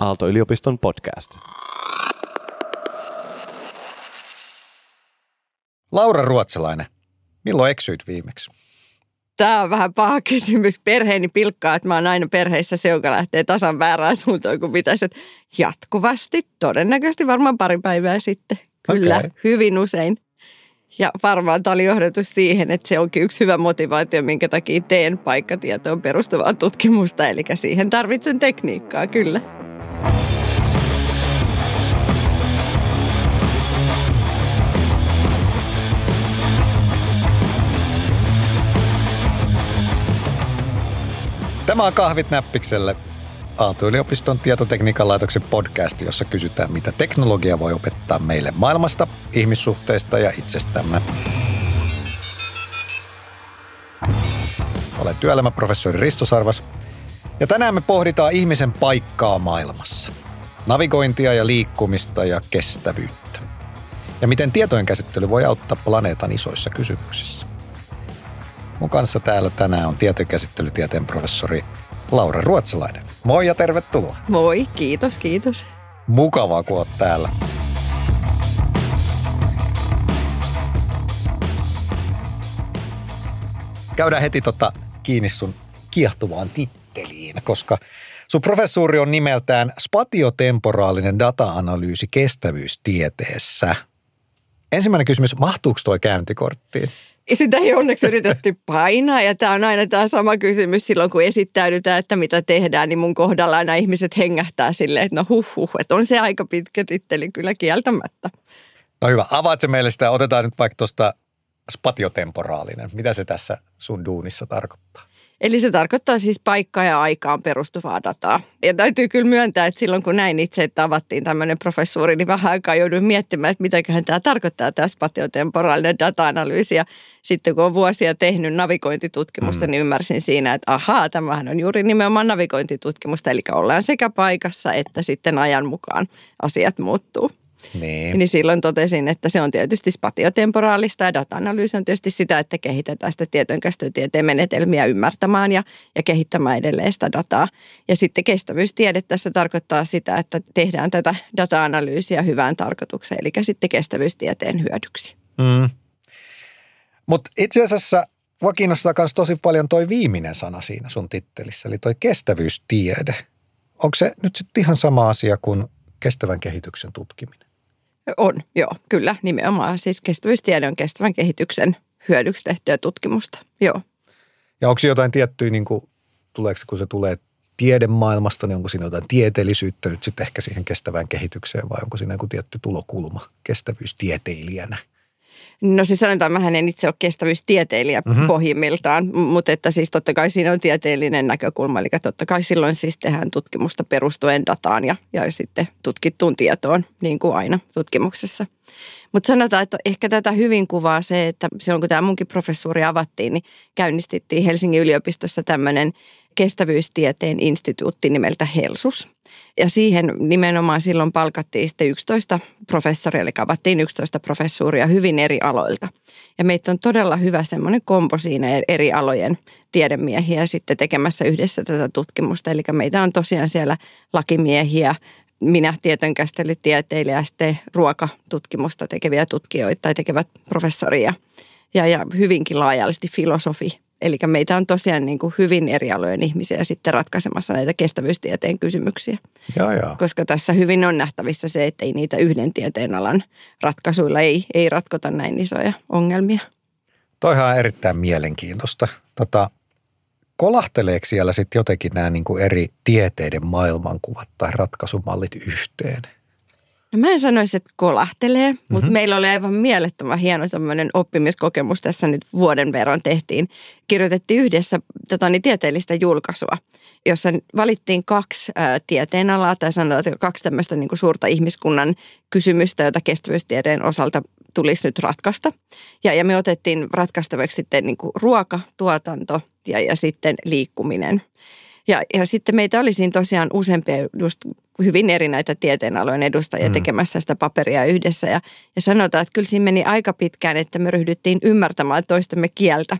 Aalto-yliopiston podcast. Laura Ruotsalainen, milloin eksyit viimeksi? Tämä on vähän paha kysymys. Perheeni pilkkaa, että mä oon aina perheissä se, joka lähtee tasan väärään suuntaan kuin pitäisi. Että jatkuvasti, todennäköisesti varmaan pari päivää sitten. Kyllä, Okei. hyvin usein. Ja varmaan tämä oli johdatus siihen, että se onkin yksi hyvä motivaatio, minkä takia teen paikkatietoon perustuvaa tutkimusta. Eli siihen tarvitsen tekniikkaa, kyllä. Tämä on Kahvit näppikselle, Aalto-yliopiston tietotekniikan laitoksen podcast, jossa kysytään, mitä teknologia voi opettaa meille maailmasta, ihmissuhteista ja itsestämme. Olen työelämäprofessori Risto Sarvas ja tänään me pohditaan ihmisen paikkaa maailmassa. Navigointia ja liikkumista ja kestävyyttä. Ja miten tietojen käsittely voi auttaa planeetan isoissa kysymyksissä. Mun kanssa täällä tänään on tietokäsittelytieteen professori Laura Ruotsalainen. Moi ja tervetuloa. Moi, kiitos, kiitos. Mukavaa, kun oot täällä. Käydään heti tota kiinni sun kiehtuvaan titteliin, koska sun professuuri on nimeltään spatiotemporaalinen data-analyysi kestävyystieteessä. Ensimmäinen kysymys, mahtuuko toi käyntikorttiin? Sitä ei onneksi yritetty painaa ja tämä on aina tämä sama kysymys silloin, kun esittäydytään, että mitä tehdään, niin mun kohdalla aina ihmiset hengähtää silleen, että no huh huh, että on se aika pitkä titteli kyllä kieltämättä. No hyvä, avaat se meille sitä. Otetaan nyt vaikka tuosta spatiotemporaalinen. Mitä se tässä sun duunissa tarkoittaa? Eli se tarkoittaa siis paikkaa ja aikaan perustuvaa dataa. Ja täytyy kyllä myöntää, että silloin kun näin itse, että avattiin tämmöinen professuuri, niin vähän aikaa jouduin miettimään, että mitäköhän tämä tarkoittaa, tämä spatiotemporaalinen data-analyysi. Ja sitten kun on vuosia tehnyt navigointitutkimusta, mm. niin ymmärsin siinä, että ahaa, tämähän on juuri nimenomaan navigointitutkimusta. Eli ollaan sekä paikassa että sitten ajan mukaan asiat muuttuu. Niin. Niin silloin totesin, että se on tietysti spatiotemporaalista ja data-analyysi on tietysti sitä, että kehitetään sitä tietojenkäsittelytieteen menetelmiä ymmärtämään ja, ja kehittämään edelleen sitä dataa. Ja sitten kestävyystiede tässä tarkoittaa sitä, että tehdään tätä data-analyysiä hyvään tarkoitukseen, eli sitten kestävyystieteen hyödyksi. Mm. Mutta itse asiassa mua kiinnostaa myös tosi paljon toi viimeinen sana siinä sun tittelissä, eli toi kestävyystiede. Onko se nyt sitten ihan sama asia kuin kestävän kehityksen tutkiminen? On, joo, kyllä, nimenomaan. Siis kestävyystiede on kestävän kehityksen hyödyksi tehtyä tutkimusta, joo. Ja onko jotain tiettyä, niin kuin, tuleeko kun se tulee tiedemaailmasta, niin onko siinä jotain tieteellisyyttä nyt sitten ehkä siihen kestävään kehitykseen vai onko siinä joku tietty tulokulma kestävyystieteilijänä? No siis sanotaan, mä en itse ole kestävyystieteilijä mm-hmm. pohjimmiltaan, mutta että siis totta kai siinä on tieteellinen näkökulma. Eli totta kai silloin siis tehdään tutkimusta perustuen dataan ja, ja sitten tutkittuun tietoon, niin kuin aina tutkimuksessa. Mutta sanotaan, että ehkä tätä hyvin kuvaa se, että silloin kun tämä munkin professuuri avattiin, niin käynnistettiin Helsingin yliopistossa tämmöinen kestävyystieteen instituutti nimeltä Helsus. Ja siihen nimenomaan silloin palkattiin sitten 11 professoria, eli avattiin 11 professuuria hyvin eri aloilta. Ja meitä on todella hyvä semmoinen kompo siinä eri alojen tiedemiehiä sitten tekemässä yhdessä tätä tutkimusta. Eli meitä on tosiaan siellä lakimiehiä, minä tietojenkäsittelytieteilijä ja sitten ruokatutkimusta tekeviä tutkijoita tai tekevät professoria ja, ja hyvinkin laajallisesti filosofi. Eli meitä on tosiaan niin kuin hyvin eri alojen ihmisiä sitten ratkaisemassa näitä kestävyystieteen kysymyksiä. Joo, joo. Koska tässä hyvin on nähtävissä se, että ei niitä yhden tieteenalan ratkaisuilla ei, ei ratkota näin isoja ongelmia. Toihan on erittäin mielenkiintoista. Tota, kolahteleeko siellä sitten jotenkin nämä niin kuin eri tieteiden maailmankuvat tai ratkaisumallit yhteen? No mä en sanoisi, että kolahtelee, mutta mm-hmm. meillä oli aivan mielettömän hieno tämmöinen oppimiskokemus tässä nyt vuoden verran tehtiin. Kirjoitettiin yhdessä tota, niin, tieteellistä julkaisua, jossa valittiin kaksi ää, tieteenalaa tai sanotaan, että kaksi tämmöistä niin kuin suurta ihmiskunnan kysymystä, jota kestävyystieteen osalta tulisi nyt ratkaista. Ja, ja me otettiin ratkaistavaksi sitten niin kuin ruoka, tuotanto ja, ja sitten liikkuminen. Ja, ja sitten meitä oli siinä tosiaan useampia just hyvin eri näitä tieteenalojen edustajia mm. tekemässä sitä paperia yhdessä. Ja, ja sanotaan, että kyllä siinä meni aika pitkään, että me ryhdyttiin ymmärtämään toistemme kieltä.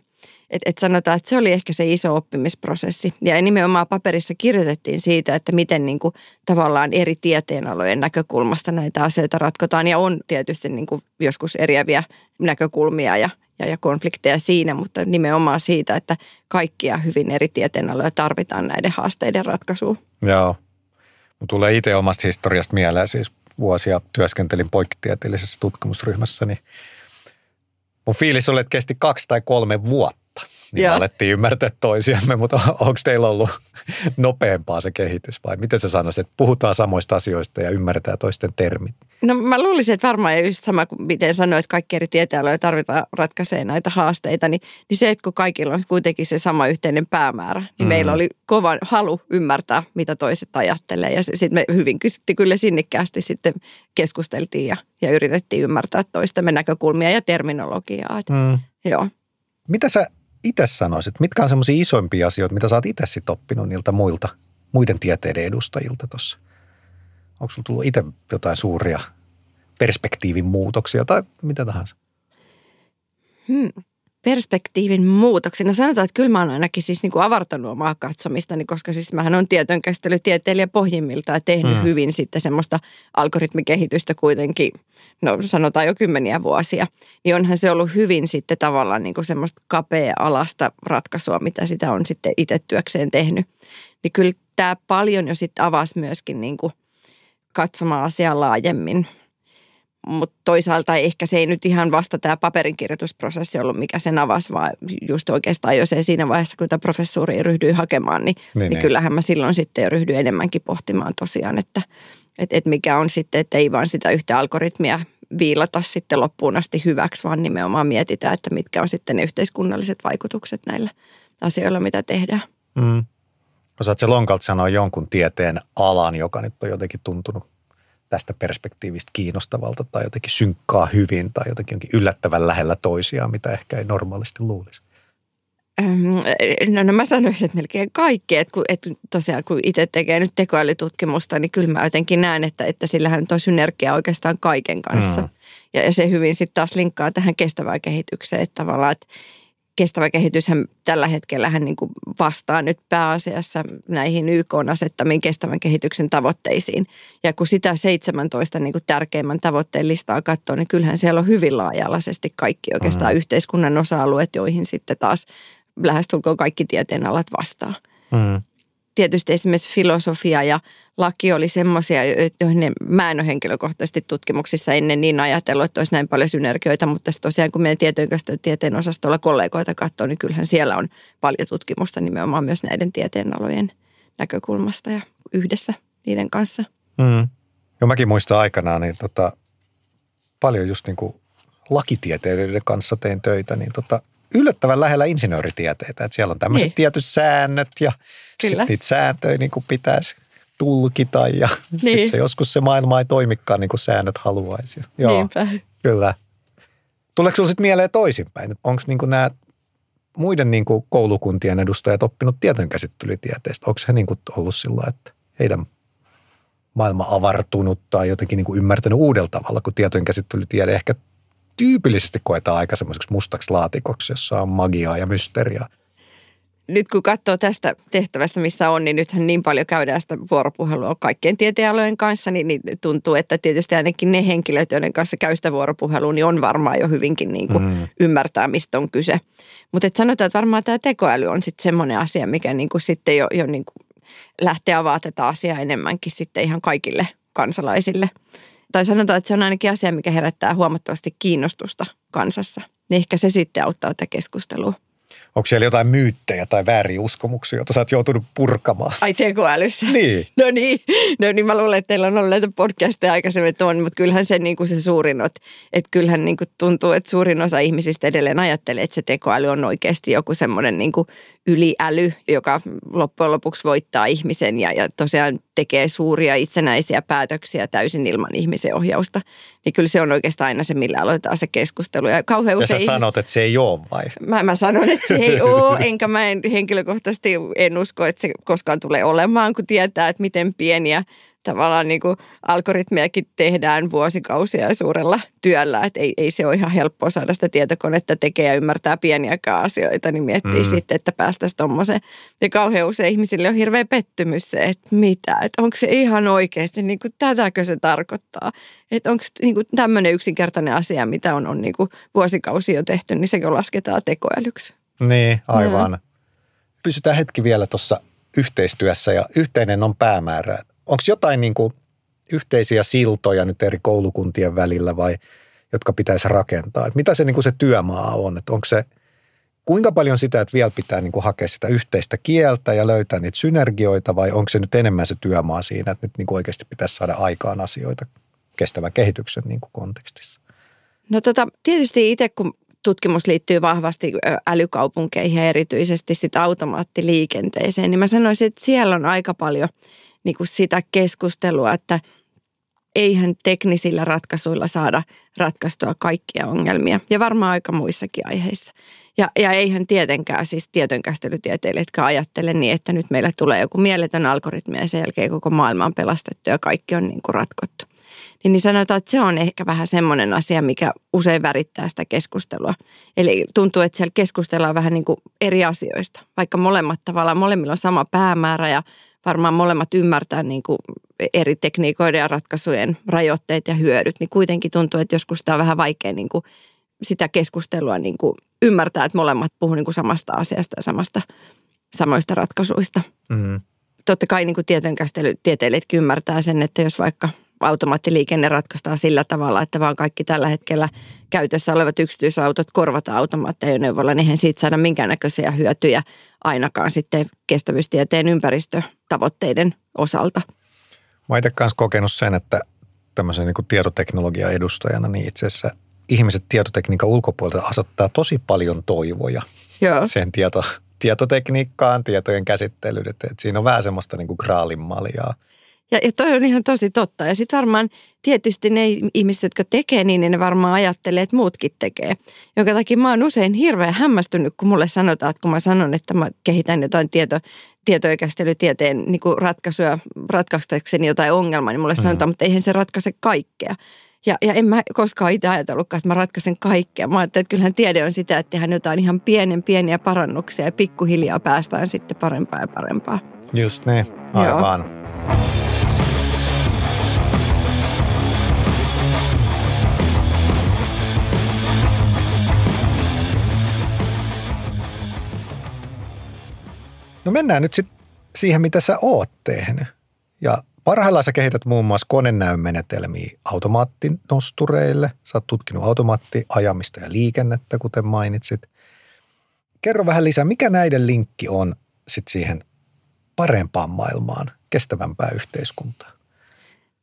Et, et sanotaan, että se oli ehkä se iso oppimisprosessi. Ja nimenomaan paperissa kirjoitettiin siitä, että miten niin kuin, tavallaan eri tieteenalojen näkökulmasta näitä asioita ratkotaan. Ja on tietysti niin kuin, joskus eriäviä näkökulmia ja, ja, ja konflikteja siinä, mutta nimenomaan siitä, että kaikkia hyvin eri tieteenaloja tarvitaan näiden haasteiden ratkaisuun. Joo. Tulee itse omasta historiasta mieleen, siis vuosia työskentelin poikkitieteellisessä tutkimusryhmässä, niin mun fiilis oli, että kesti kaksi tai kolme vuotta niin me alettiin ymmärtää toisiamme, mutta onko teillä ollut nopeampaa se kehitys vai miten sä sanoisit, että puhutaan samoista asioista ja ymmärretään toisten termit? No mä luulisin, että varmaan just sama kuin miten sanoit, että kaikki eri tieteenaloja tarvitaan ratkaisee näitä haasteita, niin, niin se, että kun kaikilla on kuitenkin se sama yhteinen päämäärä, niin mm. meillä oli kova halu ymmärtää, mitä toiset ajattelee. Ja sitten me hyvin kyllä sinnikkäästi sitten keskusteltiin ja, ja yritettiin ymmärtää toistemme näkökulmia ja terminologiaa. mm. Joo. Mitä sä itse sanoisit, mitkä on semmoisia isoimpia asioita, mitä sä oot itse sit oppinut niiltä muilta, muiden tieteiden edustajilta tuossa? Onko sulla tullut itse jotain suuria perspektiivin muutoksia tai mitä tahansa? Hmm perspektiivin muutoksen. No sanotaan, että kyllä mä oon ainakin siis niin kuin avartanut omaa katsomistani, koska siis mähän on käsittelytieteilijä pohjimmilta ja tehnyt mm. hyvin sitten semmoista algoritmikehitystä kuitenkin, no sanotaan jo kymmeniä vuosia. Niin onhan se ollut hyvin sitten tavallaan niin kuin semmoista kapea-alasta ratkaisua, mitä sitä on sitten itse työkseen tehnyt. Niin kyllä tämä paljon jo sitten avasi myöskin niin kuin katsomaan asiaa laajemmin – mutta toisaalta ehkä se ei nyt ihan vasta tämä paperinkirjoitusprosessi ollut, mikä sen avasi, vaan just oikeastaan jo se siinä vaiheessa, kun tämä professuuri ryhdyi hakemaan, niin, niin, niin, niin kyllähän mä silloin sitten jo ryhdyin enemmänkin pohtimaan tosiaan, että et, et mikä on sitten, että ei vaan sitä yhtä algoritmia viilata sitten loppuun asti hyväksi, vaan nimenomaan mietitään, että mitkä on sitten ne yhteiskunnalliset vaikutukset näillä asioilla, mitä tehdään. Mm. Osaat se lonkalta sanoa jonkun tieteen alan, joka nyt on jotenkin tuntunut tästä perspektiivistä kiinnostavalta tai jotenkin synkkaa hyvin tai jotenkin yllättävän lähellä toisiaan, mitä ehkä ei normaalisti luulisi? No, no mä sanoisin, että melkein kaikki. Että, kun, että tosiaan kun itse tekee nyt tekoälytutkimusta, niin kyllä mä jotenkin näen, että, että sillähän on synergia oikeastaan kaiken kanssa. Mm. Ja, ja se hyvin sitten taas linkkaa tähän kestävään kehitykseen, että tavallaan, että kestävä kehityshän tällä hetkellä hän niin kuin vastaa nyt pääasiassa näihin YK asettamiin kestävän kehityksen tavoitteisiin. Ja kun sitä 17 niin kuin tärkeimmän tavoitteen listaa katsoo, niin kyllähän siellä on hyvin laaja-alaisesti kaikki oikeastaan mm. yhteiskunnan osa-alueet, joihin sitten taas lähestulkoon kaikki tieteenalat vastaa. Mm tietysti esimerkiksi filosofia ja laki oli semmoisia, joihin mä en ole henkilökohtaisesti tutkimuksissa ennen niin ajatellut, että olisi näin paljon synergioita, mutta tosiaan kun meidän tieteen osastolla kollegoita katsoo, niin kyllähän siellä on paljon tutkimusta nimenomaan myös näiden tieteenalojen näkökulmasta ja yhdessä niiden kanssa. Mm. Joo, mäkin muistan aikanaan, niin tota, paljon just niin kuin lakitieteilijöiden kanssa tein töitä, niin tota, yllättävän lähellä insinööritieteitä. Että siellä on tämmöiset niin. tietyt säännöt ja sitten niitä sääntöjä niin kuin pitäisi tulkita ja niin. sitten se joskus se maailma ei toimikaan niin kuin säännöt haluaisi. Joo, Niinpä. Kyllä. Tuleeko sinulle sitten mieleen toisinpäin? Onko niin nämä muiden niin kuin koulukuntien edustajat oppinut käsittelytieteestä? Onko he niin kuin ollut sillä että heidän maailma avartunut tai jotenkin niin kuin ymmärtänyt uudella tavalla, kun käsittelytiede ehkä tyypillisesti koetaan aika semmoiseksi mustaksi laatikoksi, jossa on magiaa ja mysteriaa. Nyt kun katsoo tästä tehtävästä, missä on, niin nythän niin paljon käydään sitä vuoropuhelua kaikkien tieteenalojen kanssa, niin, niin tuntuu, että tietysti ainakin ne henkilöt, joiden kanssa käy sitä vuoropuhelua, niin on varmaan jo hyvinkin niin kuin mm. ymmärtää, mistä on kyse. Mutta sanotaan, että varmaan tämä tekoäly on sitten semmoinen asia, mikä niin kuin sitten jo, jo niin kuin lähtee avaa tätä asiaa enemmänkin sitten ihan kaikille kansalaisille tai sanotaan, että se on ainakin asia, mikä herättää huomattavasti kiinnostusta kansassa. Niin ehkä se sitten auttaa tätä keskustelua. Onko siellä jotain myyttejä tai vääriä uskomuksia, joita sä oot joutunut purkamaan? Ai tekoälyssä? Niin. No niin, no niin mä luulen, että teillä on ollut näitä podcasteja aikaisemmin tuon, mutta kyllähän se, niin kuin se suurin, että, että kyllähän niin kuin tuntuu, että suurin osa ihmisistä edelleen ajattelee, että se tekoäly on oikeasti joku semmoinen niin yliäly, joka loppujen lopuksi voittaa ihmisen ja, ja tosiaan tekee suuria itsenäisiä päätöksiä täysin ilman ihmisen ohjausta. Niin kyllä se on oikeastaan aina se, millä aloitetaan se keskustelu. Ja, kauhean ja sä ihmiset... sanot, että se ei ole vai? Mä, mä sanon, että se ei ole, enkä mä en henkilökohtaisesti en usko, että se koskaan tulee olemaan, kun tietää, että miten pieniä tavallaan niin kuin algoritmejakin tehdään vuosikausia ja suurella työllä, että ei, ei se ole ihan helppoa saada sitä tietokonetta tekee ja ymmärtää pieniäkään asioita, niin miettii mm. sitten, että päästäisiin tuommoiseen. Ja kauhean usein ihmisille on hirveä pettymys se, että mitä, että onko se ihan oikeasti, niin kuin tätäkö se tarkoittaa. Että onko niin kuin tämmöinen yksinkertainen asia, mitä on, on niin kuin vuosikausia jo tehty, niin sekin lasketaan tekoälyksi. Niin, aivan. Mm. Pysytään hetki vielä tuossa yhteistyössä ja yhteinen on päämäärä onko jotain niin kuin yhteisiä siltoja nyt eri koulukuntien välillä vai jotka pitäisi rakentaa? Et mitä se, niin kuin se työmaa on? Et onko se, kuinka paljon sitä, että vielä pitää niin kuin hakea sitä yhteistä kieltä ja löytää niitä synergioita vai onko se nyt enemmän se työmaa siinä, että nyt niin kuin oikeasti pitäisi saada aikaan asioita kestävän kehityksen niin kuin kontekstissa? No tota, tietysti itse kun tutkimus liittyy vahvasti älykaupunkeihin ja erityisesti sitä automaattiliikenteeseen, niin mä sanoisin, että siellä on aika paljon – niin kuin sitä keskustelua, että eihän teknisillä ratkaisuilla saada ratkaistua kaikkia ongelmia ja varmaan aika muissakin aiheissa. Ja, ja eihän tietenkään siis tietojenkäsittelytieteilijätkään ajattele niin, että nyt meillä tulee joku mieletön algoritmi ja sen jälkeen koko maailma on pelastettu ja kaikki on niin kuin ratkottu. Niin, niin sanotaan, että se on ehkä vähän semmoinen asia, mikä usein värittää sitä keskustelua. Eli tuntuu, että siellä keskustellaan vähän niin kuin eri asioista, vaikka molemmat tavallaan, molemmilla on sama päämäärä ja varmaan molemmat ymmärtää niin kuin eri tekniikoiden ja ratkaisujen rajoitteet ja hyödyt, niin kuitenkin tuntuu, että joskus tämä on vähän vaikea niin kuin sitä keskustelua niin kuin ymmärtää, että molemmat puhuu niin kuin samasta asiasta ja samasta, samoista ratkaisuista. Mm-hmm. Totta kai niin tietojenkäsittelytieteilijätkin ymmärtää sen, että jos vaikka automaattiliikenne ratkaistaan sillä tavalla, että vaan kaikki tällä hetkellä käytössä olevat yksityisautot korvataan automaattiajoneuvolla, niin eihän siitä saada minkäännäköisiä hyötyjä ainakaan sitten kestävyystieteen ympäristötavoitteiden osalta. Mä itse kanssa kokenut sen, että tämmöisen niin tietoteknologian edustajana, niin itse asiassa ihmiset tietotekniikan ulkopuolelta asettaa tosi paljon toivoja Joo. sen tieto, tietotekniikkaan, tietojen käsittelyyn. Että, että siinä on vähän semmoista niin kuin graalin maljaa. Ja, ja toi on ihan tosi totta. Ja sitten varmaan tietysti ne ihmiset, jotka tekee niin, niin ne varmaan ajattelee, että muutkin tekee. Jonka takia mä oon usein hirveän hämmästynyt, kun mulle sanotaan, että kun mä sanon, että mä kehitän jotain tieto, tietojenkäsittelytieteen niin ratkaisuja ratkaistakseni jotain ongelmaa, niin mulle mm. sanotaan, mutta eihän se ratkaise kaikkea. Ja, ja en mä koskaan itse ajatellutkaan, että mä ratkaisen kaikkea. Mä ajattelin, että kyllähän tiede on sitä, että tehdään jotain ihan pienen pieniä parannuksia ja pikkuhiljaa päästään sitten parempaa ja parempaa. Just niin, aivan. Joo. No mennään nyt sitten siihen, mitä sä oot tehnyt. Ja parhaillaan sä kehität muun muassa konenäymenetelmiä automaattinostureille. Sä oot tutkinut automaattiajamista ja liikennettä, kuten mainitsit. Kerro vähän lisää, mikä näiden linkki on sit siihen parempaan maailmaan, kestävämpään yhteiskuntaan?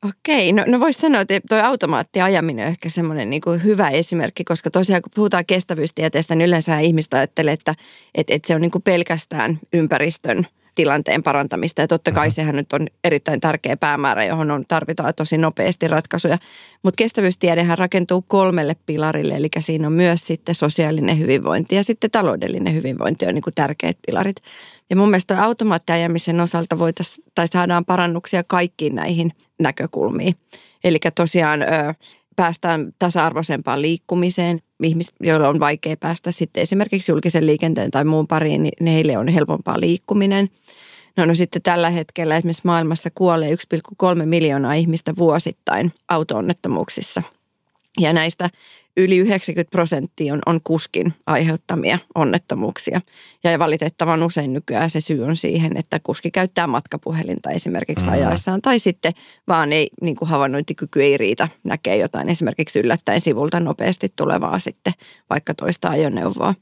Okei, no, no voisi sanoa, että tuo automaattiajaminen on ehkä semmoinen niin kuin hyvä esimerkki, koska tosiaan kun puhutaan kestävyystieteestä, niin yleensä ihmistä ajattelee, että, että, että se on niin kuin pelkästään ympäristön tilanteen parantamista. Ja totta kai sehän nyt on erittäin tärkeä päämäärä, johon on, tarvitaan tosi nopeasti ratkaisuja. Mutta kestävyystiedehän rakentuu kolmelle pilarille, eli siinä on myös sitten sosiaalinen hyvinvointi ja sitten taloudellinen hyvinvointi on niin kuin tärkeät pilarit. Ja mun mielestä automaattiajamisen osalta voitaisiin tai saadaan parannuksia kaikkiin näihin näkökulmiin. Eli tosiaan ö, päästään tasa-arvoisempaan liikkumiseen. Ihmiset, joilla on vaikea päästä sitten esimerkiksi julkisen liikenteen tai muun pariin, niin heille on helpompaa liikkuminen. No, no sitten tällä hetkellä esimerkiksi maailmassa kuolee 1,3 miljoonaa ihmistä vuosittain auto-onnettomuuksissa. Ja näistä yli 90 prosenttia on, on kuskin aiheuttamia onnettomuuksia. Ja valitettavan usein nykyään se syy on siihen, että kuski käyttää matkapuhelinta esimerkiksi mm-hmm. ajaessaan. Tai sitten vaan ei, niin kuin havainnointikyky ei riitä, näkee jotain esimerkiksi yllättäen sivulta nopeasti tulevaa sitten vaikka toista ajoneuvoa.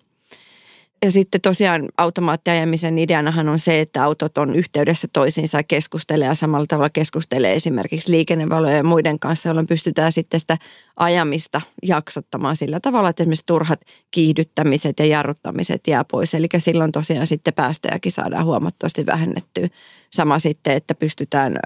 Ja sitten tosiaan automaattiajamisen ideanahan on se, että autot on yhteydessä toisiinsa keskustelee ja samalla tavalla keskustelee esimerkiksi liikennevalojen ja muiden kanssa, jolloin pystytään sitten sitä ajamista jaksottamaan sillä tavalla, että esimerkiksi turhat kiihdyttämiset ja jarruttamiset jää pois. Eli silloin tosiaan sitten päästöjäkin saadaan huomattavasti vähennettyä. Sama sitten, että pystytään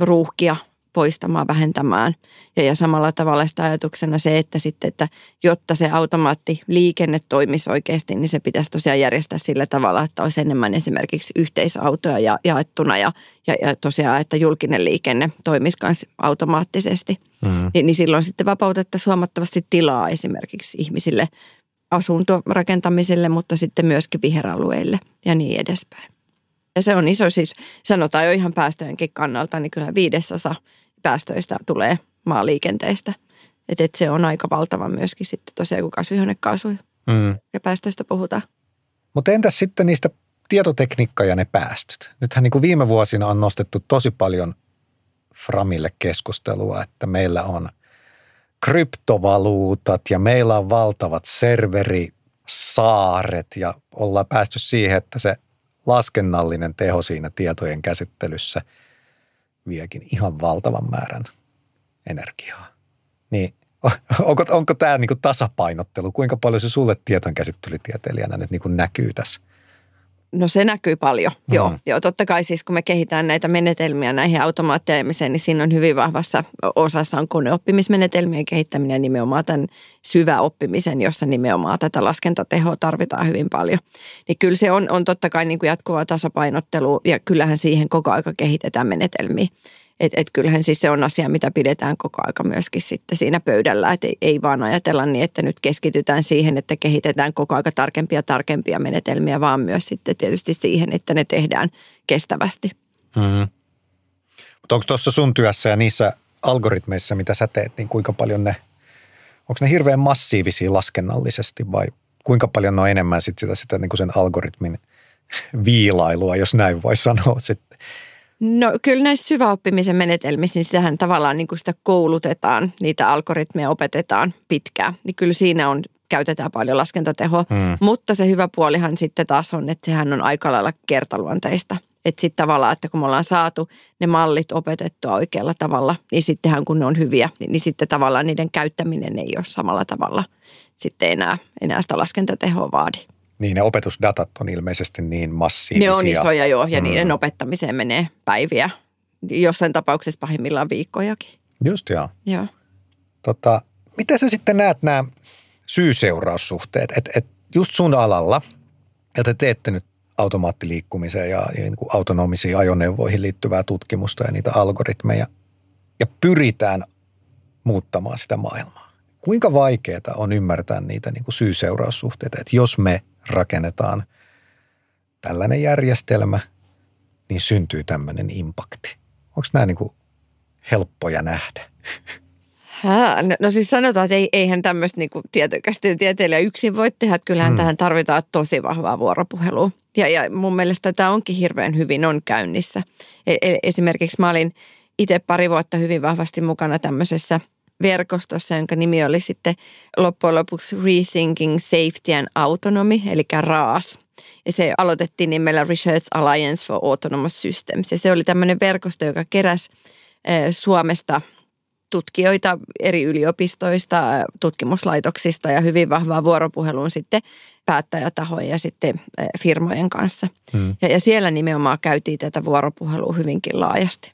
ruuhkia poistamaan, vähentämään. Ja, ja samalla tavalla sitä ajatuksena se, että sitten, että jotta se automaattiliikenne toimisi oikeasti, niin se pitäisi tosiaan järjestää sillä tavalla, että olisi enemmän esimerkiksi yhteisautoja ja, jaettuna ja, ja, ja tosiaan, että julkinen liikenne toimisi myös automaattisesti. Mm. Niin, niin silloin sitten vapautettaisiin huomattavasti tilaa esimerkiksi ihmisille asuntorakentamiselle, mutta sitten myöskin viheralueille ja niin edespäin. Ja se on iso siis, sanotaan jo ihan päästöjenkin kannalta, niin kyllä viidesosa päästöistä tulee maaliikenteestä. Että et se on aika valtava myöskin sitten tosiaan, kun kasvihuonekaasuja mm. ja päästöistä puhutaan. Mutta entäs sitten niistä tietotekniikka ja ne päästöt? Nythän niin kuin viime vuosina on nostettu tosi paljon Framille keskustelua, että meillä on kryptovaluutat ja meillä on valtavat serverisaaret ja ollaan päästy siihen, että se laskennallinen teho siinä tietojen käsittelyssä viekin ihan valtavan määrän energiaa. Niin onko, onko tämä niinku tasapainottelu? Kuinka paljon se sulle käsittelytieteilijänä nyt niinku näkyy tässä? No se näkyy paljon, mm. joo. joo. Totta kai siis kun me kehitään näitä menetelmiä näihin automaattiajamiseen, niin siinä on hyvin vahvassa osassa on koneoppimismenetelmien kehittäminen nimenomaan tämän syvä oppimisen, jossa nimenomaan tätä laskentatehoa tarvitaan hyvin paljon. Niin kyllä se on, on totta kai niin kuin jatkuvaa tasapainottelu ja kyllähän siihen koko aika kehitetään menetelmiä. Että et kyllähän siis se on asia, mitä pidetään koko aika myöskin sitten siinä pöydällä. Että ei, ei vaan ajatella niin, että nyt keskitytään siihen, että kehitetään koko aika tarkempia tarkempia menetelmiä, vaan myös sitten tietysti siihen, että ne tehdään kestävästi. Mm-hmm. Mutta onko tuossa sun työssä ja niissä algoritmeissa, mitä sä teet, niin kuinka paljon ne, onko ne hirveän massiivisia laskennallisesti vai kuinka paljon ne on enemmän sit sitä, sitä niin kuin sen algoritmin viilailua, jos näin voi sanoa sitten No kyllä näissä syväoppimisen menetelmissä, niin sitähän tavallaan niin kuin sitä koulutetaan, niitä algoritmeja opetetaan pitkään. Niin kyllä siinä on, käytetään paljon laskentatehoa, hmm. mutta se hyvä puolihan sitten taas on, että sehän on aika lailla kertaluonteista. Että sitten tavallaan, että kun me ollaan saatu ne mallit opetettua oikealla tavalla, niin sittenhän kun ne on hyviä, niin, niin sitten tavallaan niiden käyttäminen ei ole samalla tavalla sitten enää, enää sitä laskentatehoa vaadi. Niin ne opetusdatat on ilmeisesti niin massiivisia. Ne on isoja joo ja mm. niiden opettamiseen menee päiviä, jossain tapauksessa pahimmillaan viikkojakin. Just joo. Joo. Tota, miten sä sitten näet nämä syy-seuraussuhteet? Että et just sun alalla, ja te teette nyt automaattiliikkumiseen ja, ja niin kuin autonomisiin ajoneuvoihin liittyvää tutkimusta ja niitä algoritmeja, ja pyritään muuttamaan sitä maailmaa. Kuinka vaikeaa on ymmärtää niitä niin kuin syy-seuraussuhteita, että jos me rakennetaan tällainen järjestelmä, niin syntyy tämmöinen impakti. Onko nämä niin kuin helppoja nähdä? Hää, no, no siis sanotaan, että ei, eihän tämmöistä niin tietokäsittelytieteilijä yksin voi tehdä. Että kyllähän hmm. tähän tarvitaan tosi vahvaa vuoropuhelua. Ja, ja mun mielestä tämä onkin hirveän hyvin on käynnissä. E, e, esimerkiksi mä olin itse pari vuotta hyvin vahvasti mukana tämmöisessä – verkostossa, jonka nimi oli sitten loppujen lopuksi Rethinking Safety and Autonomy, eli RAAS. Ja se aloitettiin nimellä Research Alliance for Autonomous Systems. Ja se oli tämmöinen verkosto, joka keräsi Suomesta tutkijoita eri yliopistoista, tutkimuslaitoksista ja hyvin vahvaa vuoropuheluun sitten päättäjätahojen ja sitten firmojen kanssa. Hmm. Ja, ja siellä nimenomaan käytiin tätä vuoropuhelua hyvinkin laajasti.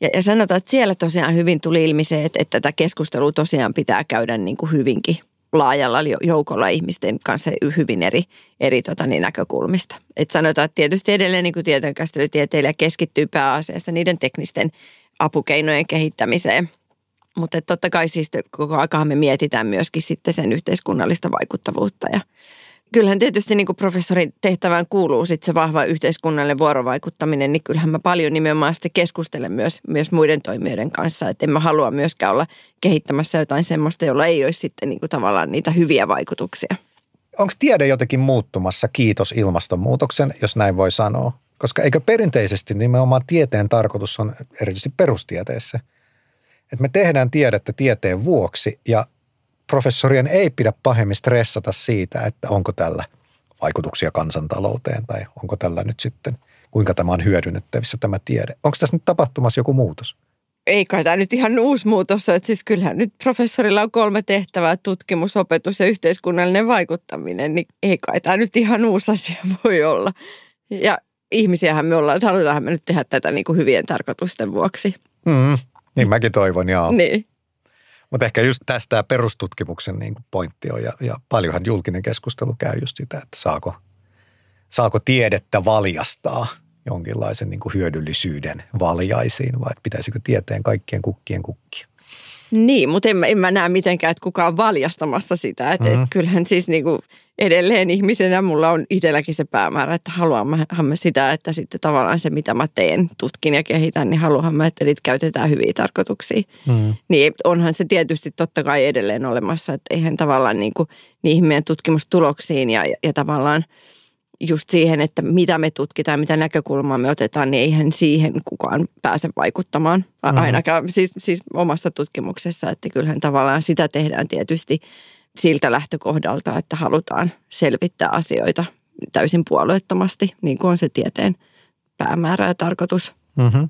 Ja, ja sanotaan, että siellä tosiaan hyvin tuli ilmi se, että, että tätä keskustelua tosiaan pitää käydä niin kuin hyvinkin laajalla joukolla ihmisten kanssa hyvin eri, eri tota, niin, näkökulmista. Et sanotaan, että tietysti edelleen niin tietojenkäsittelytieteilijä keskittyy pääasiassa niiden teknisten apukeinojen kehittämiseen. Mutta totta kai siis koko ajan me mietitään myöskin sitten sen yhteiskunnallista vaikuttavuutta ja kyllähän tietysti niin kuin professorin tehtävään kuuluu sitten se vahva yhteiskunnallinen vuorovaikuttaminen, niin kyllähän mä paljon nimenomaan sitten keskustelen myös, myös muiden toimijoiden kanssa, että en mä halua myöskään olla kehittämässä jotain semmoista, jolla ei olisi sitten niin kuin tavallaan niitä hyviä vaikutuksia. Onko tiede jotenkin muuttumassa kiitos ilmastonmuutoksen, jos näin voi sanoa? Koska eikö perinteisesti nimenomaan tieteen tarkoitus on erityisesti perustieteessä, että me tehdään tiedettä tieteen vuoksi ja professorien ei pidä pahemmin stressata siitä, että onko tällä vaikutuksia kansantalouteen tai onko tällä nyt sitten, kuinka tämä on hyödynnettävissä tämä tiede. Onko tässä nyt tapahtumassa joku muutos? Ei kai tämä nyt ihan uusi muutos että siis kyllähän nyt professorilla on kolme tehtävää, tutkimus, opetus ja yhteiskunnallinen vaikuttaminen, niin ei kai tämä nyt ihan uusi asia voi olla. Ja ihmisiähän me ollaan, että halutaanhan me nyt tehdä tätä niin kuin hyvien tarkoitusten vuoksi. Mm. Niin mäkin toivon, joo. Niin. Mutta ehkä just tästä perustutkimuksen niin kuin pointti on, ja, ja paljonhan julkinen keskustelu käy just sitä, että saako, saako tiedettä valjastaa jonkinlaisen niin kuin hyödyllisyyden valjaisiin, vai pitäisikö tieteen kaikkien kukkien kukkia? Niin, mutta en mä, en mä näe mitenkään, että kukaan on valjastamassa sitä. Että mm-hmm. et kyllähän siis niinku edelleen ihmisenä mulla on itselläkin se päämäärä, että haluanhan mä sitä, että sitten tavallaan se, mitä mä teen, tutkin ja kehitän, niin haluanhan mä, että niitä käytetään hyviä tarkoituksia. Mm-hmm. Niin onhan se tietysti totta kai edelleen olemassa, että eihän tavallaan niinku niihin meidän tutkimustuloksiin ja, ja, ja tavallaan – just siihen, että mitä me tutkitaan, mitä näkökulmaa me otetaan, niin eihän siihen kukaan pääse vaikuttamaan. Mm-hmm. Ainakaan siis, siis omassa tutkimuksessa, että kyllähän tavallaan sitä tehdään tietysti siltä lähtökohdalta, että halutaan selvittää asioita täysin puolueettomasti, niin kuin on se tieteen päämäärä ja tarkoitus. Mm-hmm.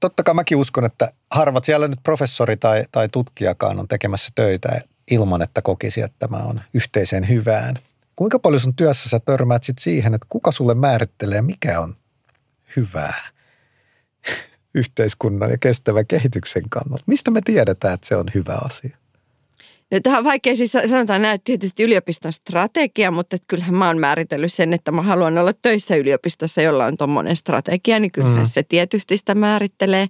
Totta kai mäkin uskon, että harvat siellä nyt professori tai, tai tutkijakaan on tekemässä töitä ilman, että kokisi, että tämä on yhteiseen hyvään – Kuinka paljon sun työssä sä törmäät sit siihen, että kuka sulle määrittelee, mikä on hyvää yhteiskunnan ja kestävän kehityksen kannalta? Mistä me tiedetään, että se on hyvä asia? No, tähän on vaikea, siis sanotaan näin, että tietysti yliopiston strategia, mutta että kyllähän mä oon määritellyt sen, että mä haluan olla töissä yliopistossa, jolla on tuommoinen strategia, niin kyllähän mm. se tietysti sitä määrittelee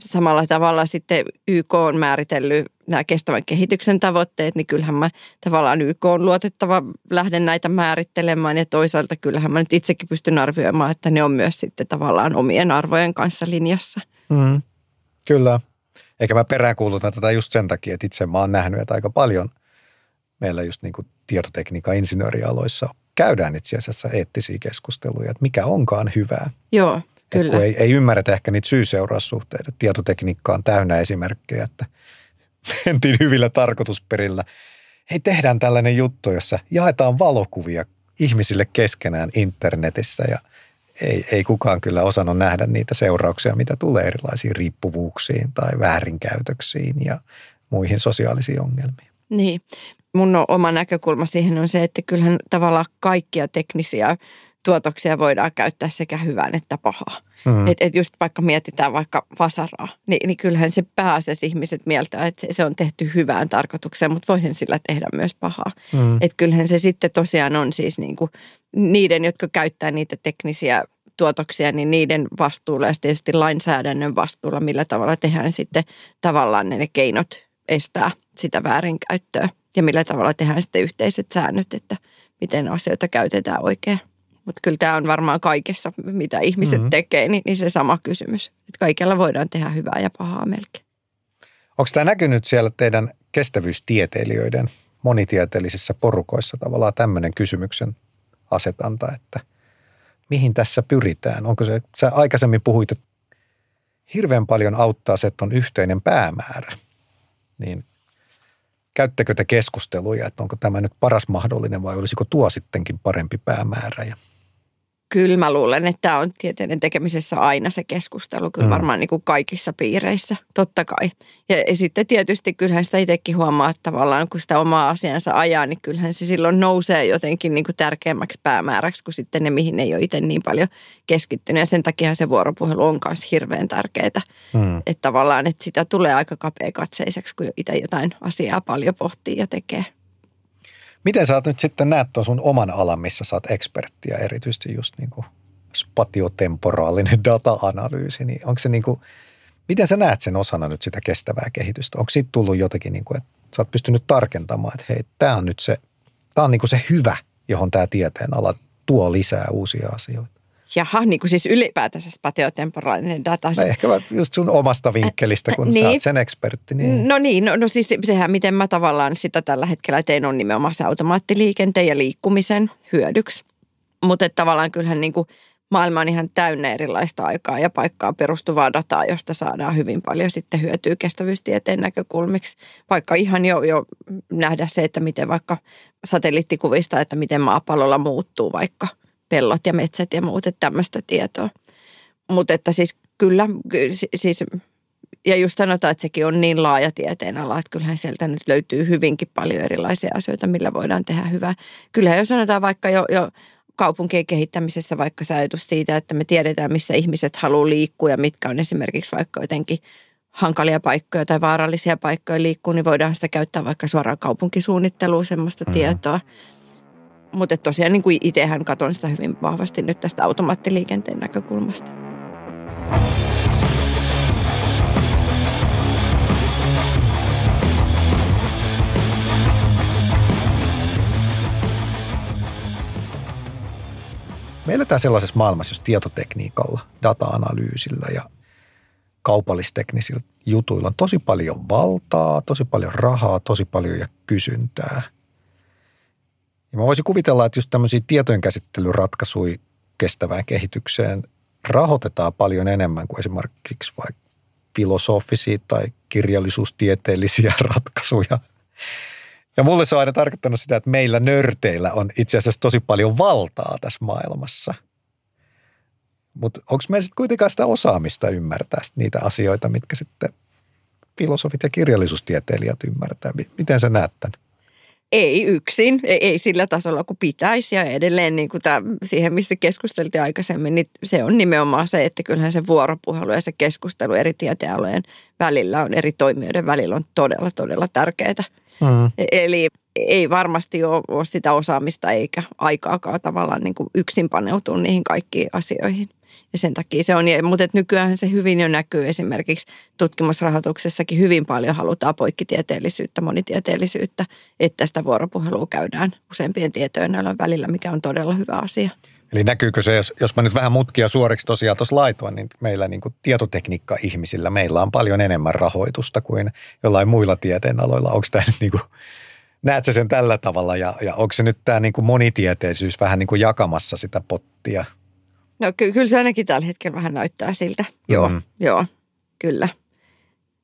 samalla tavalla sitten YK on määritellyt nämä kestävän kehityksen tavoitteet, niin kyllähän mä tavallaan YK on luotettava lähden näitä määrittelemään ja toisaalta kyllähän mä nyt itsekin pystyn arvioimaan, että ne on myös sitten tavallaan omien arvojen kanssa linjassa. Mm, kyllä. Eikä mä peräänkuulutan tätä just sen takia, että itse mä oon nähnyt, että aika paljon meillä just niin kuin tietotekniikan insinöörialoissa käydään itse asiassa eettisiä keskusteluja, että mikä onkaan hyvää. Joo. Kyllä. Kun ei, ei ymmärretä ehkä niitä syy-seuraussuhteita. Tietotekniikka on täynnä esimerkkejä, että mentiin hyvillä tarkoitusperillä. Hei, tehdään tällainen juttu, jossa jaetaan valokuvia ihmisille keskenään internetissä ja ei, ei kukaan kyllä osannut nähdä niitä seurauksia, mitä tulee erilaisiin riippuvuuksiin tai väärinkäytöksiin ja muihin sosiaalisiin ongelmiin. Niin. Mun oma näkökulma siihen on se, että kyllähän tavallaan kaikkia teknisiä tuotoksia voidaan käyttää sekä hyvään että pahaa. Mm. Että et just vaikka mietitään vaikka vasaraa, niin, niin kyllähän se pääasiassa ihmiset mieltää, että se, se on tehty hyvään tarkoitukseen, mutta voihan sillä tehdä myös pahaa. Mm. Että kyllähän se sitten tosiaan on siis niinku niiden, jotka käyttää niitä teknisiä tuotoksia, niin niiden vastuulla ja tietysti lainsäädännön vastuulla, millä tavalla tehdään sitten tavallaan ne keinot estää sitä väärinkäyttöä ja millä tavalla tehdään sitten yhteiset säännöt, että miten asioita käytetään oikein. Mutta kyllä tämä on varmaan kaikessa, mitä ihmiset mm-hmm. tekee, niin, niin se sama kysymys. Että kaikella voidaan tehdä hyvää ja pahaa melkein. Onko tämä näkynyt siellä teidän kestävyystieteilijöiden monitieteellisissä porukoissa tavallaan tämmöinen kysymyksen asetanta, että mihin tässä pyritään? Onko se, sä aikaisemmin puhuit, että hirveän paljon auttaa se, että on yhteinen päämäärä. Niin käyttekö te keskusteluja, että onko tämä nyt paras mahdollinen vai olisiko tuo sittenkin parempi päämäärä? Ja Kyllä mä luulen, että tämä on tieteiden tekemisessä aina se keskustelu, kyllä mm. varmaan niin kuin kaikissa piireissä, totta kai. Ja, ja sitten tietysti kyllähän sitä itsekin huomaa, että tavallaan kun sitä omaa asiansa ajaa, niin kyllähän se silloin nousee jotenkin niin kuin tärkeämmäksi päämääräksi kuin sitten ne, mihin ei ole itse niin paljon keskittynyt. Ja sen takia se vuoropuhelu on myös hirveän tärkeää, mm. että tavallaan että sitä tulee aika kapea katseiseksi, kun itse jotain asiaa paljon pohtii ja tekee. Miten sä oot nyt sitten näet tuon sun oman alan, missä sä oot eksperttiä, erityisesti just niin kuin spatiotemporaalinen data-analyysi, niin onko se niin kuin, miten sä näet sen osana nyt sitä kestävää kehitystä? Onko siitä tullut jotenkin, niin kuin, että sä oot pystynyt tarkentamaan, että hei, tämä on nyt se, tämä on niin kuin se hyvä, johon tämä tieteen ala tuo lisää uusia asioita? Jaha, niin kuin siis ylipäätänsä spatiotemporaalinen data. No ehkä just sun omasta vinkkelistä, kun niin. sä oot sen ekspertti. Niin. No niin, no, no siis sehän miten mä tavallaan sitä tällä hetkellä teen on nimenomaan se automaattiliikenteen ja liikkumisen hyödyksi. Mutta tavallaan kyllähän niin kuin maailma on ihan täynnä erilaista aikaa ja paikkaa perustuvaa dataa, josta saadaan hyvin paljon sitten hyötyä kestävyystieteen näkökulmiksi. Vaikka ihan jo, jo nähdä se, että miten vaikka satelliittikuvista, että miten maapallolla muuttuu vaikka – pellot ja metsät ja muut, että tämmöistä tietoa. Mutta että siis kyllä, siis, ja just sanotaan, että sekin on niin laaja ala, että kyllähän sieltä nyt löytyy hyvinkin paljon erilaisia asioita, millä voidaan tehdä hyvää. Kyllä jos sanotaan vaikka jo, jo kaupunkien kehittämisessä vaikka se ajatus siitä, että me tiedetään, missä ihmiset haluaa liikkua ja mitkä on esimerkiksi vaikka jotenkin hankalia paikkoja tai vaarallisia paikkoja liikkuu, niin voidaan sitä käyttää vaikka suoraan kaupunkisuunnitteluun semmoista mm. tietoa. Mutta tosiaan niin kuin itsehän katon sitä hyvin vahvasti nyt tästä automaattiliikenteen näkökulmasta. Me eletään sellaisessa maailmassa, jos tietotekniikalla, data-analyysillä ja kaupallisteknisillä jutuilla on tosi paljon valtaa, tosi paljon rahaa, tosi paljon ja kysyntää. Ja mä voisin kuvitella, että just tämmöisiä tietojenkäsittelyratkaisuja kestävään kehitykseen rahoitetaan paljon enemmän kuin esimerkiksi vaikka filosofisia tai kirjallisuustieteellisiä ratkaisuja. Ja mulle se on aina tarkoittanut sitä, että meillä nörteillä on itse asiassa tosi paljon valtaa tässä maailmassa. Mutta onko meillä sitten kuitenkaan sitä osaamista ymmärtää niitä asioita, mitkä sitten filosofit ja kirjallisuustieteilijät ymmärtää? Miten sä näet tämän? Ei yksin, ei, ei sillä tasolla kuin pitäisi ja edelleen niin kuin tämä, siihen, mistä keskusteltiin aikaisemmin, niin se on nimenomaan se, että kyllähän se vuoropuhelu ja se keskustelu eri tieteenalojen välillä on, eri toimijoiden välillä on todella, todella tärkeää. Mm. Eli ei varmasti ole, ole sitä osaamista eikä aikaakaan tavallaan niin kuin yksin paneutua niihin kaikkiin asioihin. Ja sen takia se on, mutta nykyään se hyvin jo näkyy esimerkiksi tutkimusrahoituksessakin hyvin paljon halutaan poikkitieteellisyyttä, monitieteellisyyttä, että sitä vuoropuhelua käydään useampien tietojen välillä, mikä on todella hyvä asia. Eli näkyykö se, jos, jos mä nyt vähän mutkia suoriksi tosiaan tuossa laitoin, niin meillä niin tietotekniikka-ihmisillä, meillä on paljon enemmän rahoitusta kuin jollain muilla tieteenaloilla. Onko tämä nyt niin kuin, näet sen tällä tavalla ja, ja onko se nyt tämä niin kuin monitieteisyys vähän niin kuin jakamassa sitä pottia? No ky- kyllä se ainakin tällä hetkellä vähän näyttää siltä. Joo, mm. joo, kyllä.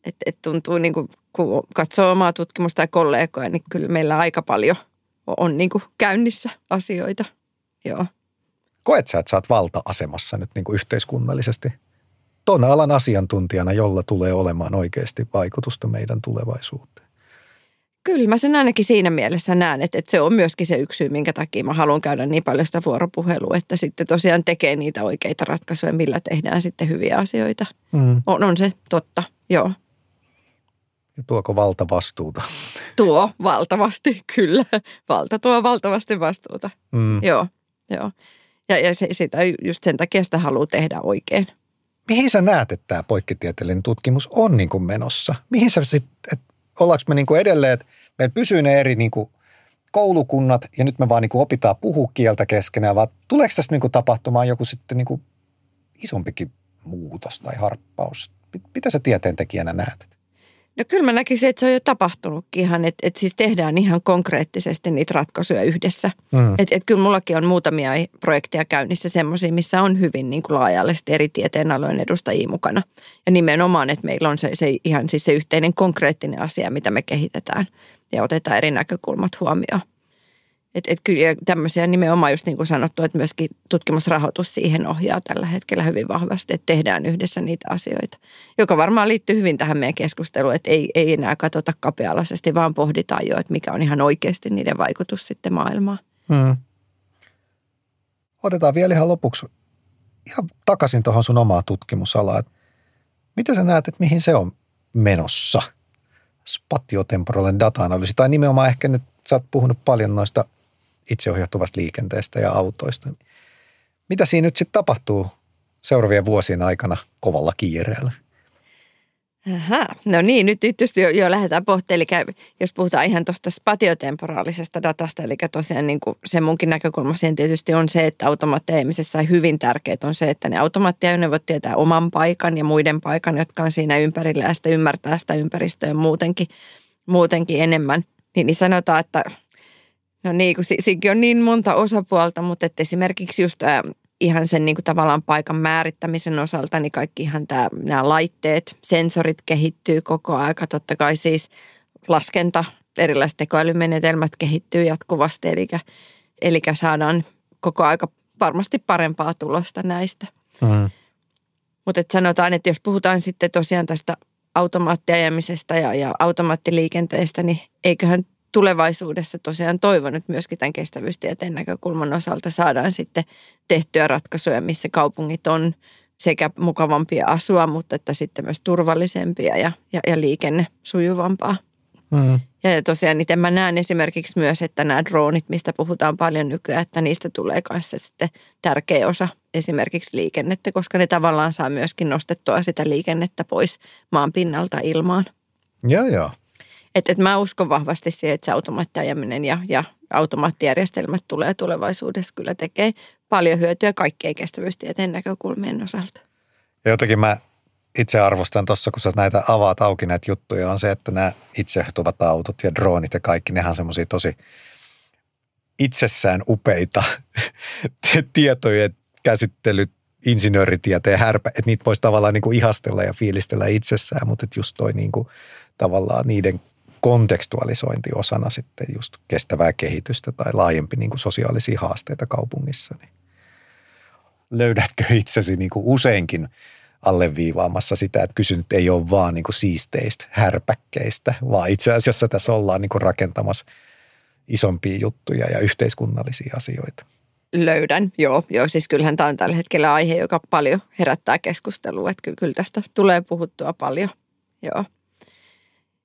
Et, et tuntuu niin kuin, kun katsoo omaa tutkimusta ja kollegoja, niin kyllä meillä aika paljon on niin kuin käynnissä asioita. Joo. Koet sä, että sä oot valta-asemassa nyt niin kuin yhteiskunnallisesti tuon alan asiantuntijana, jolla tulee olemaan oikeasti vaikutusta meidän tulevaisuuteen? Kyllä mä sen ainakin siinä mielessä näen, että, että se on myöskin se yksi syy, minkä takia mä haluan käydä niin paljon sitä vuoropuhelua, että sitten tosiaan tekee niitä oikeita ratkaisuja, millä tehdään sitten hyviä asioita. Mm. On, on se totta, joo. Ja tuoko valta vastuuta? Tuo valtavasti, kyllä. Valta tuo valtavasti vastuuta, mm. joo, joo. Ja, ja se, sitä just sen takia sitä haluaa tehdä oikein. Mihin sä näet, että tämä poikkitieteellinen tutkimus on niin kuin menossa? Mihin sä sitten, ollaanko me niin kuin edelleen, että meillä pysyy ne eri niin kuin koulukunnat ja nyt me vaan niin kuin opitaan puhua kieltä keskenään, vaan tuleeko tässä niin kuin tapahtumaan joku sitten niin kuin isompikin muutos tai harppaus? Mitä sä tieteentekijänä näet? No kyllä mä näkisin, että se on jo tapahtunutkin ihan, että, että siis tehdään ihan konkreettisesti niitä ratkaisuja yhdessä. Mm. Että, että kyllä mullakin on muutamia projekteja käynnissä semmoisia, missä on hyvin niin kuin laajallisesti eri tieteenalojen edustajia mukana. Ja nimenomaan, että meillä on se, se ihan siis se yhteinen konkreettinen asia, mitä me kehitetään ja otetaan eri näkökulmat huomioon. Että et kyllä tämmöisiä nimenomaan just niin kuin sanottu, että myöskin tutkimusrahoitus siihen ohjaa tällä hetkellä hyvin vahvasti, että tehdään yhdessä niitä asioita. Joka varmaan liittyy hyvin tähän meidän keskusteluun, että ei, ei enää katsota kapealaisesti, vaan pohditaan jo, että mikä on ihan oikeasti niiden vaikutus sitten maailmaan. Hmm. Otetaan vielä ihan lopuksi ihan takaisin tuohon sun omaa tutkimusalaan. Mitä sä näet, että mihin se on menossa? Spatiotemporaalinen data-analyysi, tai nimenomaan ehkä nyt sä oot puhunut paljon noista itseohjautuvasta liikenteestä ja autoista. Mitä siinä nyt sitten tapahtuu seuraavien vuosien aikana kovalla kiireellä? Aha. No niin, nyt tietysti jo, jo lähdetään pohtimaan. Eli jos puhutaan ihan tuosta spatiotemporaalisesta datasta, eli tosiaan niin kuin se munkin näkökulma siihen tietysti on se, että automaattiajamisessa hyvin tärkeää on se, että ne automaattiajoneuvot tietää oman paikan ja muiden paikan, jotka on siinä ympärillä ja sitä ymmärtää sitä ympäristöä muutenkin, muutenkin enemmän. Niin, niin sanotaan, että No niin, kun siinäkin on niin monta osapuolta, mutta että esimerkiksi just äh, ihan sen niin kuin tavallaan paikan määrittämisen osalta, niin kaikki ihan tämä, nämä laitteet, sensorit kehittyy koko aika. Totta kai siis laskenta, erilaiset tekoälymenetelmät kehittyy jatkuvasti, eli, eli saadaan koko aika varmasti parempaa tulosta näistä. Mm. Mutta sanotaan, että jos puhutaan sitten tosiaan tästä automaattiajamisesta ja, ja automaattiliikenteestä, niin eiköhän tulevaisuudessa tosiaan toivon, että myöskin tämän kestävyystieteen näkökulman osalta saadaan sitten tehtyä ratkaisuja, missä kaupungit on sekä mukavampia asua, mutta että sitten myös turvallisempia ja, ja, ja liikenne sujuvampaa. Mm. Ja tosiaan itse mä näen esimerkiksi myös, että nämä dronit, mistä puhutaan paljon nykyään, että niistä tulee kanssa sitten tärkeä osa esimerkiksi liikennettä, koska ne tavallaan saa myöskin nostettua sitä liikennettä pois maan pinnalta ilmaan. Joo, joo. Et, et mä uskon vahvasti siihen, että se automaattiajaminen ja, ja automaattijärjestelmät tulee tulevaisuudessa kyllä tekee paljon hyötyä kaikkien kestävyystieteen näkökulmien osalta. Ja jotenkin mä itse arvostan tuossa, kun sä näitä avaat auki näitä juttuja, on se, että nämä itseohtuvat autot ja droonit ja kaikki, nehän on semmoisia tosi itsessään upeita tietojen käsittelyt, insinööritieteen härpä, että niitä voisi tavallaan niin kuin ihastella ja fiilistellä itsessään, mutta että just toi niin kuin, tavallaan niiden kontekstualisointi osana sitten just kestävää kehitystä tai laajempi niin kuin sosiaalisia haasteita kaupungissa, niin löydätkö itsesi niin kuin useinkin alleviivaamassa sitä, että kysymys ei ole vaan niin kuin siisteistä härpäkkeistä, vaan itse asiassa tässä ollaan niin kuin rakentamassa isompia juttuja ja yhteiskunnallisia asioita. Löydän, joo. joo. Siis kyllähän tämä on tällä hetkellä aihe, joka paljon herättää keskustelua. Että kyllä, kyllä tästä tulee puhuttua paljon, joo.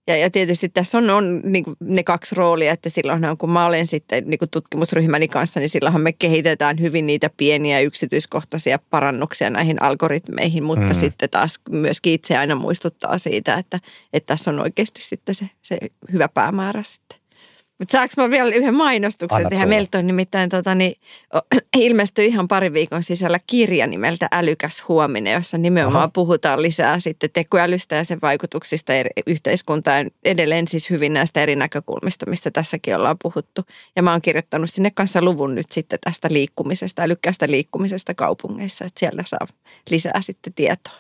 Ja, ja tietysti tässä on, on niin ne kaksi roolia, että silloinhan kun mä olen sitten niin tutkimusryhmäni kanssa, niin silloinhan me kehitetään hyvin niitä pieniä yksityiskohtaisia parannuksia näihin algoritmeihin, mutta mm. sitten taas myöskin itse aina muistuttaa siitä, että, että tässä on oikeasti sitten se, se hyvä päämäärä sitten. Mutta saanko mä vielä yhden mainostuksen Anna tehdä? Meiltä on nimittäin tota, niin, ilmestyi ihan pari viikon sisällä kirja nimeltä Älykäs huominen, jossa nimenomaan Aha. puhutaan lisää sitten tekoälystä ja sen vaikutuksista eri, yhteiskuntaan. Edelleen siis hyvin näistä eri näkökulmista, mistä tässäkin ollaan puhuttu. Ja mä oon kirjoittanut sinne kanssa luvun nyt sitten tästä liikkumisesta, älykkäästä liikkumisesta kaupungeissa, että siellä saa lisää sitten tietoa.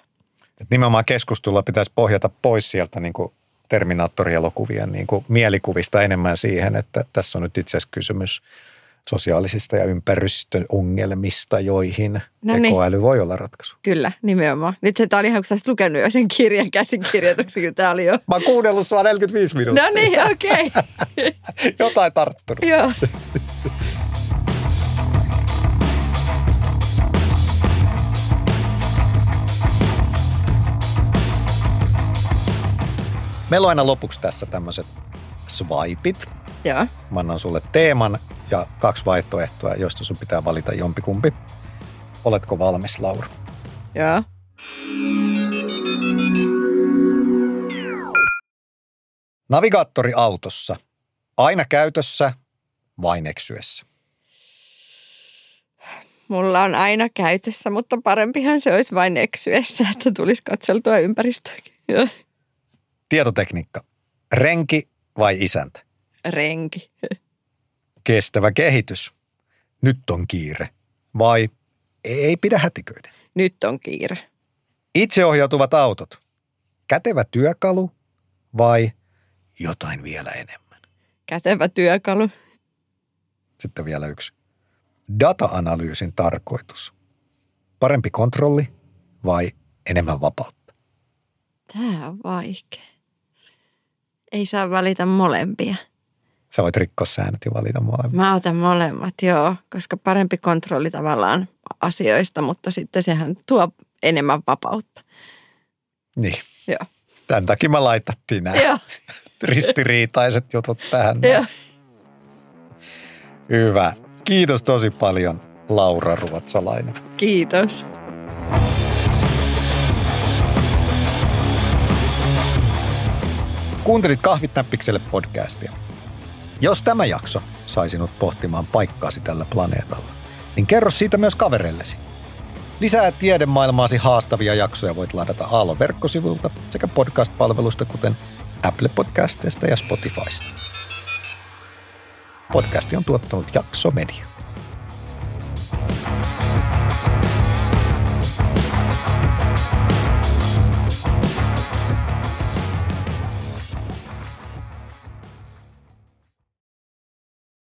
Et nimenomaan keskustelua pitäisi pohjata pois sieltä niin kuin Terminaattorielokuvien niin kuin mielikuvista enemmän siihen, että tässä on nyt itse asiassa kysymys sosiaalisista ja ympäristön ongelmista, joihin no niin. tekoäly voi olla ratkaisu. Kyllä, nimenomaan. Nyt se tämä oli ihan, kun sä lukenut jo sen kirjan käsikirjoituksen, kun tämä oli jo. Mä oon kuunnellut sua 45 minuuttia. No niin, okei. Okay. Jotain tarttunut. Joo. Meillä on aina lopuksi tässä tämmöiset swipeit. Joo. Mä annan sulle teeman ja kaksi vaihtoehtoa, joista sun pitää valita jompikumpi. Oletko valmis, Laura? Joo. Navigaattori autossa. Aina käytössä, vain eksyessä. Mulla on aina käytössä, mutta parempihan se olisi vain eksyessä, että tulisi katseltua ympäristöäkin. Tietotekniikka. Renki vai isäntä? Renki. Kestävä kehitys. Nyt on kiire. Vai ei pidä hätiköidä? Nyt on kiire. Itseohjautuvat autot. Kätevä työkalu vai jotain vielä enemmän? Kätevä työkalu. Sitten vielä yksi. Data-analyysin tarkoitus. Parempi kontrolli vai enemmän vapautta? Tämä on vaikea. Ei saa valita molempia. Sä voit rikkoa säännöt ja valita molemmat. Mä otan molemmat, joo, koska parempi kontrolli tavallaan asioista, mutta sitten sehän tuo enemmän vapautta. Niin. Joo. Tämän takia mä laitattiin nämä joo. ristiriitaiset jutut tähän. Joo. Hyvä. Kiitos tosi paljon, Laura Ruotsalainen. Kiitos. Kuuntelit Kahvit näppikselle podcastia. Jos tämä jakso sai sinut pohtimaan paikkaasi tällä planeetalla, niin kerro siitä myös kavereillesi. Lisää tiedemaailmaasi haastavia jaksoja voit ladata Aallon verkkosivulta sekä podcast-palveluista kuten Apple Podcasteista ja Spotifysta. Podcasti on tuottanut Jakso Media.